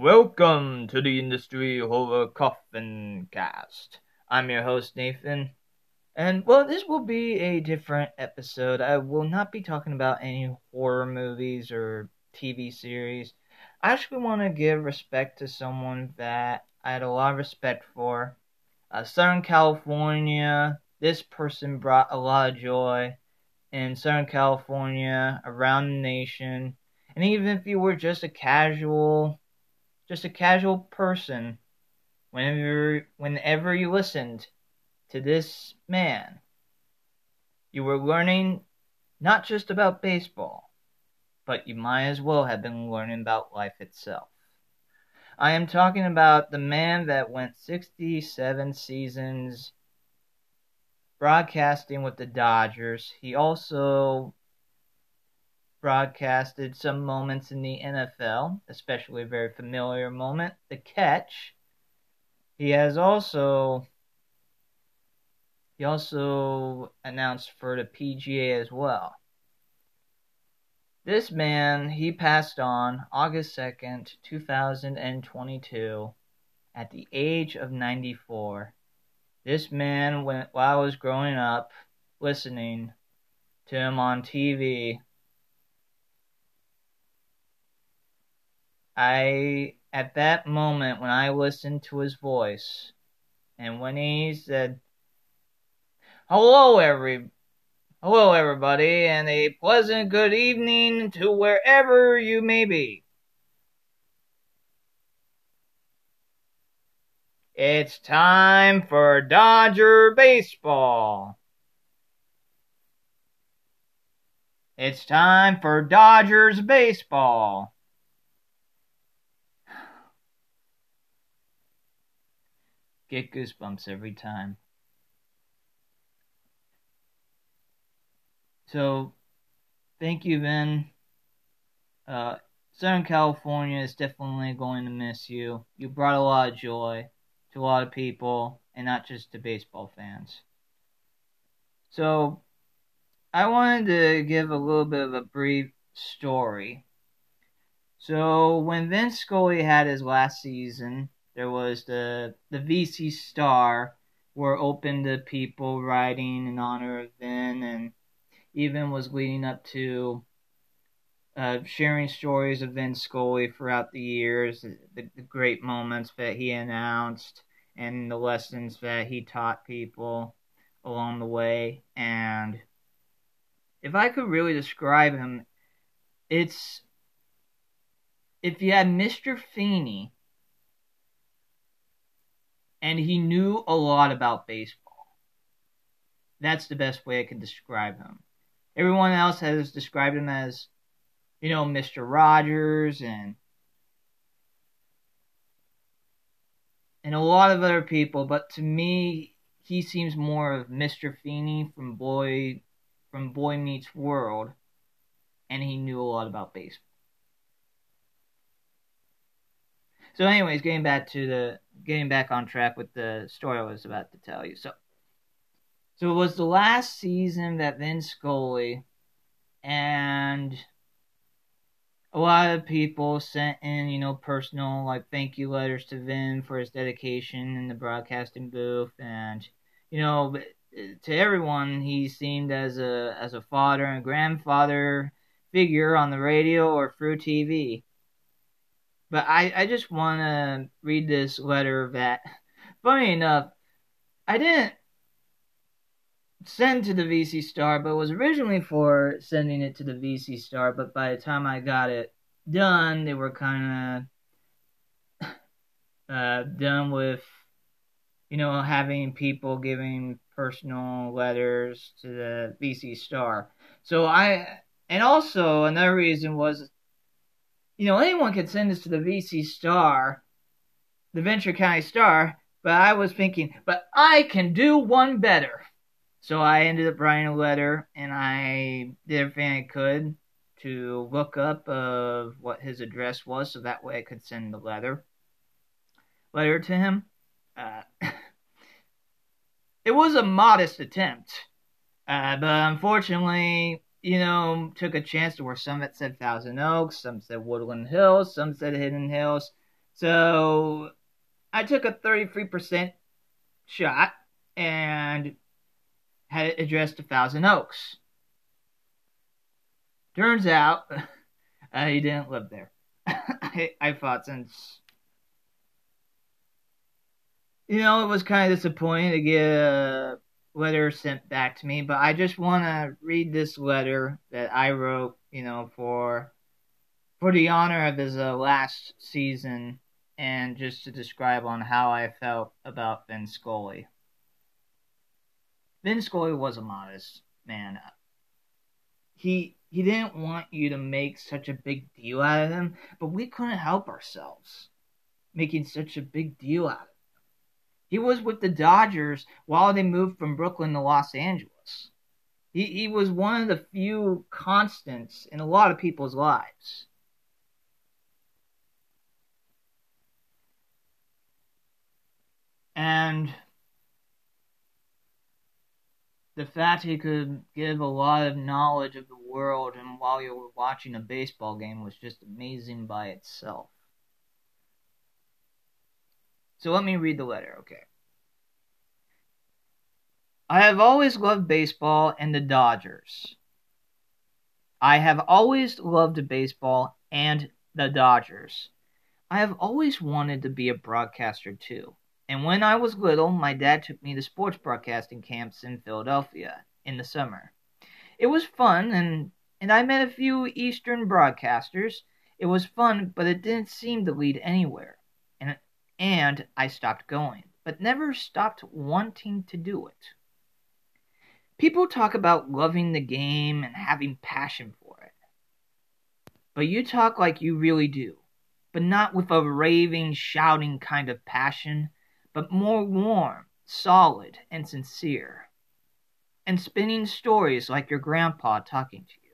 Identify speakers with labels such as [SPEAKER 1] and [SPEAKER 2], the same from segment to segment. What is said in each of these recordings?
[SPEAKER 1] Welcome to the Industry Horror Coffin Cast. I'm your host, Nathan. And, well, this will be a different episode. I will not be talking about any horror movies or TV series. I actually want to give respect to someone that I had a lot of respect for. Uh, Southern California, this person brought a lot of joy in Southern California, around the nation. And even if you were just a casual just a casual person, whenever whenever you listened to this man, you were learning not just about baseball, but you might as well have been learning about life itself. I am talking about the man that went 67 seasons broadcasting with the Dodgers. He also broadcasted some moments in the NFL, especially a very familiar moment, the catch. He has also he also announced for the PGA as well. This man, he passed on August 2nd, 2022 at the age of 94. This man, when, while I was growing up, listening to him on TV, I, at that moment, when I listened to his voice, and when he said, Hello, every, hello, everybody, and a pleasant good evening to wherever you may be. It's time for Dodger baseball. It's time for Dodgers baseball. Get goosebumps every time. So, thank you, Ben. Uh, Southern California is definitely going to miss you. You brought a lot of joy to a lot of people, and not just to baseball fans. So, I wanted to give a little bit of a brief story. So, when Vin Scully had his last season, there was the the VC Star were open to people writing in honor of Vin, and even was leading up to uh, sharing stories of Vin Scully throughout the years, the, the great moments that he announced, and the lessons that he taught people along the way. And if I could really describe him, it's if you had Mr. Feeney and he knew a lot about baseball. That's the best way I can describe him. Everyone else has described him as, you know, Mr. Rogers and and a lot of other people, but to me, he seems more of Mr. Feeney from Boy from Boy Meets World, and he knew a lot about baseball. So, anyways, getting back to the getting back on track with the story I was about to tell you. So, so it was the last season that Vin Scully and a lot of people sent in, you know, personal like thank you letters to Vin for his dedication in the broadcasting booth, and you know, uh, to everyone he seemed as a as a father and grandfather figure on the radio or through TV. But I, I just want to read this letter that, funny enough, I didn't send to the VC Star, but was originally for sending it to the VC Star. But by the time I got it done, they were kind of uh, done with, you know, having people giving personal letters to the VC Star. So I, and also another reason was you know, anyone could send this to the VC Star, the Ventura County Star, but I was thinking, but I can do one better. So I ended up writing a letter, and I did everything I could to look up of what his address was, so that way I could send the letter letter to him. Uh, it was a modest attempt, uh, but unfortunately, you know, took a chance to where some that said Thousand Oaks, some said Woodland Hills, some said Hidden Hills, So I took a 33% shot and had it addressed to Thousand Oaks. Turns out uh, he didn't live there. I, I thought since you know it was kind of disappointing to get a letter sent back to me, but I just want to read this letter that I wrote, you know, for for the honor of his uh, last season and just to describe on how I felt about Vin Scully. Vin Scully was a modest man. He he didn't want you to make such a big deal out of him, but we couldn't help ourselves making such a big deal out of. He was with the Dodgers while they moved from Brooklyn to Los Angeles. He he was one of the few constants in a lot of people's lives. And the fact he could give a lot of knowledge of the world and while you were watching a baseball game was just amazing by itself. So let me read the letter, okay? I have always loved baseball and the Dodgers. I have always loved baseball and the Dodgers. I have always wanted to be a broadcaster too. And when I was little, my dad took me to sports broadcasting camps in Philadelphia in the summer. It was fun, and, and I met a few Eastern broadcasters. It was fun, but it didn't seem to lead anywhere. And, I stopped going, but never stopped wanting to do it. People talk about loving the game and having passion for it. But you talk like you really do, but not with a raving, shouting kind of passion but more warm, solid, and sincere, and spinning stories like your grandpa talking to you.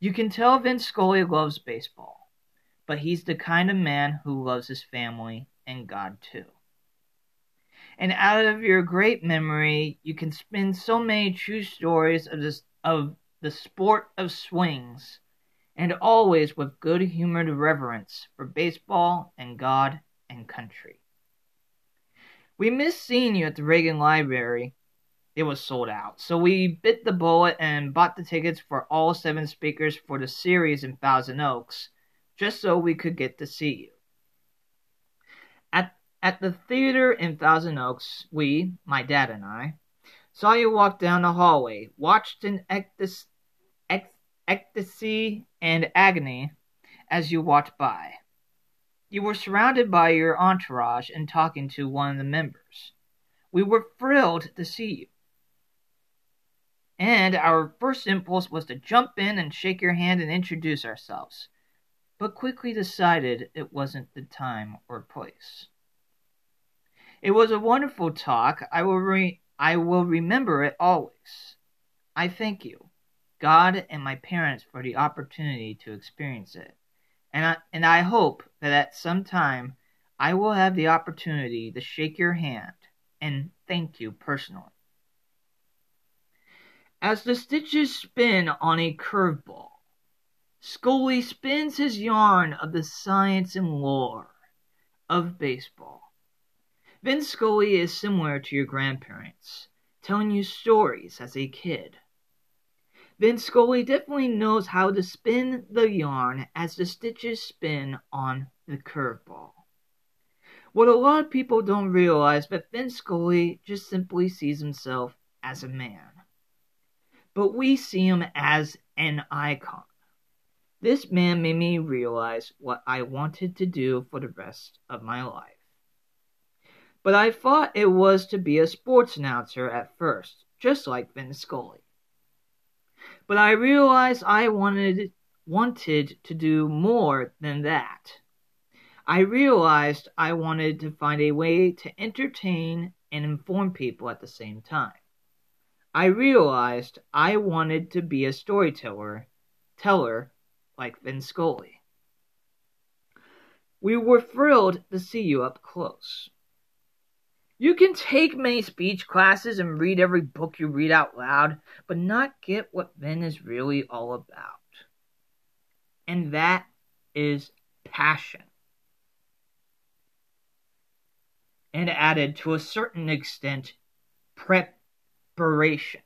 [SPEAKER 1] You can tell Vin Scully loves baseball, but he's the kind of man who loves his family and God too. And out of your great memory, you can spin so many true stories of this of the sport of swings, and always with good humored reverence for baseball and God and country. We missed seeing you at the Reagan Library. It was sold out, so we bit the bullet and bought the tickets for all seven speakers for the series in Thousand Oaks, just so we could get to see you. At, at the theater in Thousand Oaks, we, my dad and I, saw you walk down the hallway, watched in ecstasy and agony as you walked by. You were surrounded by your entourage and talking to one of the members. We were thrilled to see you. And our first impulse was to jump in and shake your hand and introduce ourselves, but quickly decided it wasn't the time or place. It was a wonderful talk. I will re- I will remember it always. I thank you, God and my parents, for the opportunity to experience it and I, and I hope that at some time I will have the opportunity to shake your hand and thank you personally. As the stitches spin on a curveball, Scully spins his yarn of the science and lore of baseball. Vin Scully is similar to your grandparents, telling you stories as a kid then Scully definitely knows how to spin the yarn as the stitches spin on the curveball. What a lot of people don't realize that Vin Scully just simply sees himself as a man. But we see him as an icon. This man made me realize what I wanted to do for the rest of my life. But I thought it was to be a sports announcer at first, just like Vin Scully but I realized I wanted wanted to do more than that. I realized I wanted to find a way to entertain and inform people at the same time. I realized I wanted to be a storyteller, teller like Vin Scully. We were thrilled to see you up close. You can take many speech classes and read every book you read out loud, but not get what Vin is really all about. And that is passion. And added to a certain extent, preparation.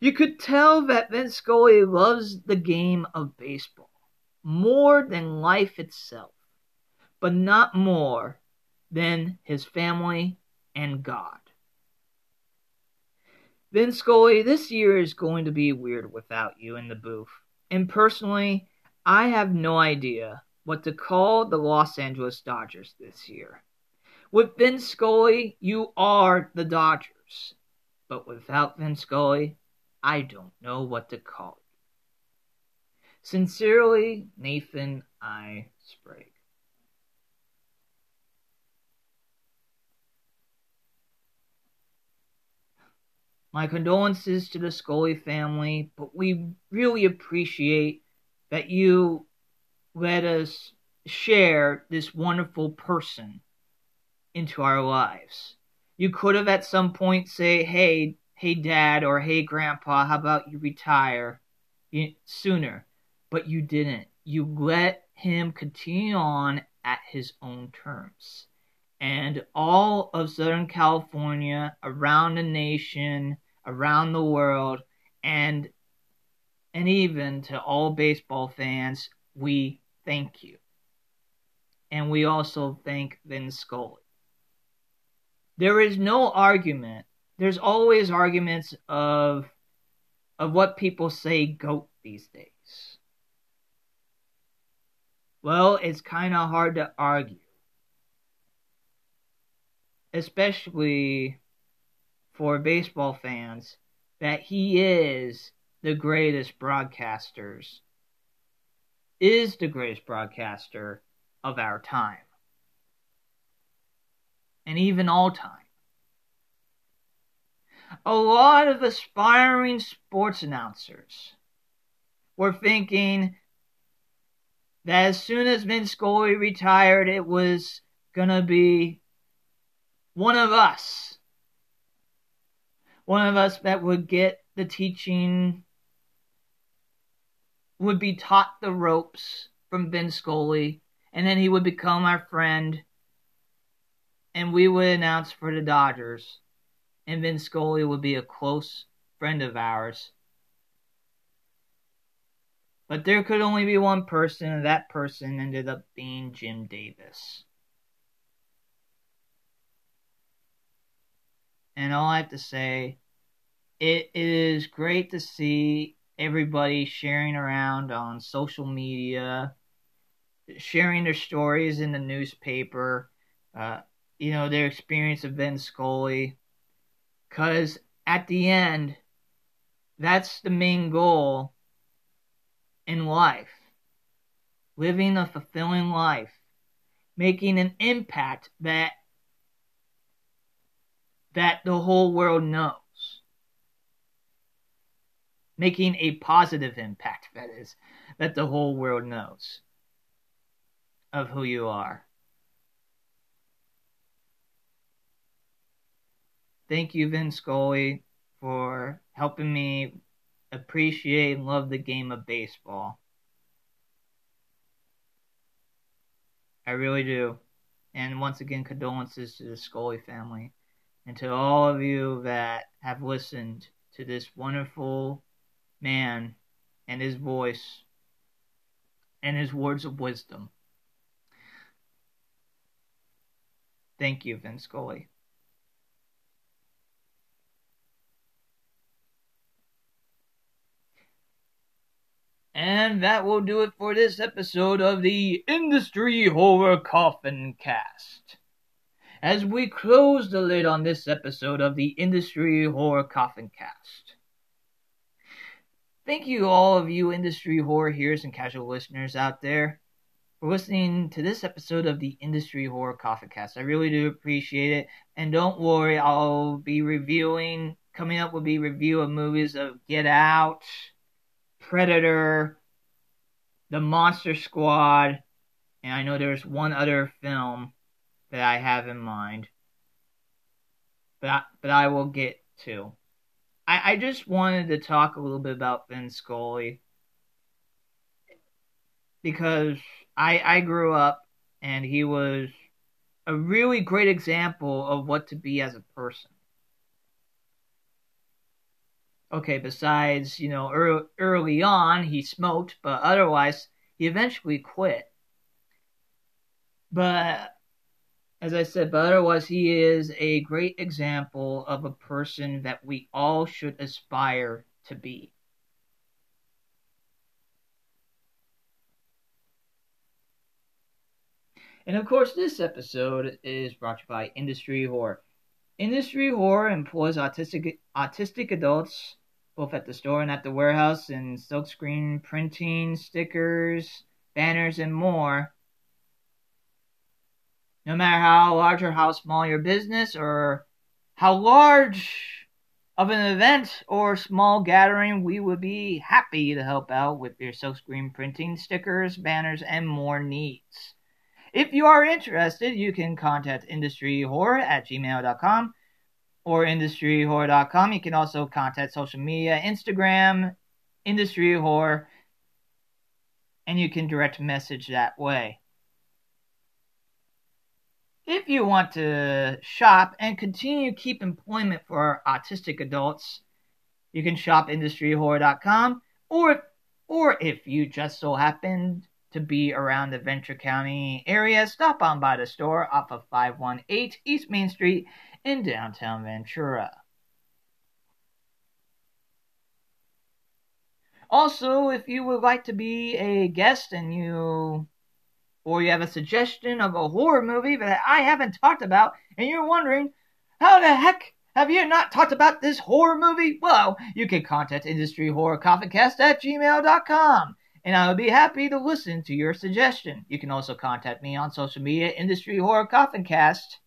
[SPEAKER 1] You could tell that Vin Scully loves the game of baseball more than life itself, but not more than his family and God. Vin Scully, this year is going to be weird without you in the booth. And personally, I have no idea what to call the Los Angeles Dodgers this year. With Vin Scully, you are the Dodgers. But without Vin Scully, I don't know what to call you. Sincerely, Nathan I. Sprague. My condolences to the Scully family, but we really appreciate that you let us share this wonderful person into our lives. You could have at some point say, "Hey, hey dad or hey grandpa, how about you retire sooner?" But you didn't. You let him continue on at his own terms and all of Southern California, around the nation, around the world, and and even to all baseball fans, we thank you. And we also thank Vin Scully. There is no argument. There's always arguments of of what people say goat these days. Well, it's kind of hard to argue especially for baseball fans, that he is the greatest broadcasters, is the greatest broadcaster of our time. And even all time. A lot of aspiring sports announcers were thinking that as soon as Vin Scully retired, it was gonna be one of us. One of us that would get the teaching, would be taught the ropes from Vin Scully, and then he would become our friend, and we would announce for the Dodgers, and Vin Scully would be a close friend of ours. But there could only be one person, and that person ended up being Jim Davis. And all I have to say, it is great to see everybody sharing around on social media, sharing their stories in the newspaper, uh, you know, their experience of Vin Scully. Because at the end, that's the main goal in life living a fulfilling life, making an impact that that the whole world knows. Making a positive impact, that is, that the whole world knows of who you are. Thank you, Vin Scully, for helping me appreciate and love the game of baseball. I really do. And once again, condolences to the Scully family and to all of you that have listened to this wonderful man and his voice and his words of wisdom. Thank you, Vin Scully. And that will do it for this episode of the Industry Horror Coffin Cast as we close the lid on this episode of the Industry Horror Coffin Cast. Thank you, all of you industry horror hearers and casual listeners out there, for listening to this episode of the Industry Horror Coffin Cast. I really do appreciate it. And don't worry, I'll be reviewing, coming up will be review of movies of Get Out, Predator, The Monster Squad, and I know there's one other film that I have in mind, but I, but I will get to. I, I just wanted to talk a little bit about Vin Scully because I I grew up and he was a really great example of what to be as a person. Okay, besides, you know, early, on he smoked, but otherwise he eventually quit. But as I said, but otherwise he is a great example of a person that we all should aspire to be. And of course, this episode is brought to you by Industry Horror. Industry Horror employs autistic autistic adults both at the store and at the warehouse in silkscreen printing, stickers, banners, and more. No matter how large or how small your business or how large of an event or small gathering, we would be happy to help out with your silkscreen printing, stickers, banners, and more needs. If you are interested, you can contact industryhorror at gmail.com or industryhorror.com. You can also contact social media, Instagram, Industry Horror, and you can direct message that way. If you want to shop and continue to keep employment for autistic adults, you can shop industryhorror.com or or if you just so happen to be around the Ventura County area, stop on by the store off of 518 East Main Street in downtown Ventura. Also, if you would like to be a guest and you or you have a suggestion of a horror movie that I haven't talked about and you're wondering, how the heck have you not talked about this horror movie? Well, you can contact Industry Horror at gmail.com and I would be happy to listen to your suggestion. You can also contact me on social media, Industry Horror Coffin Cast,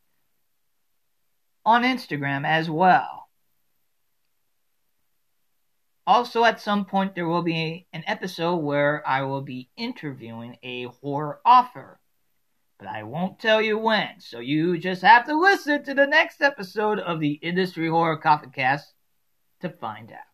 [SPEAKER 1] on Instagram as well. Also, at some point, there will be an episode where I will be interviewing a horror author. But I won't tell you when, so you just have to listen to the next episode of the Industry Horror Coffin Cast to find out.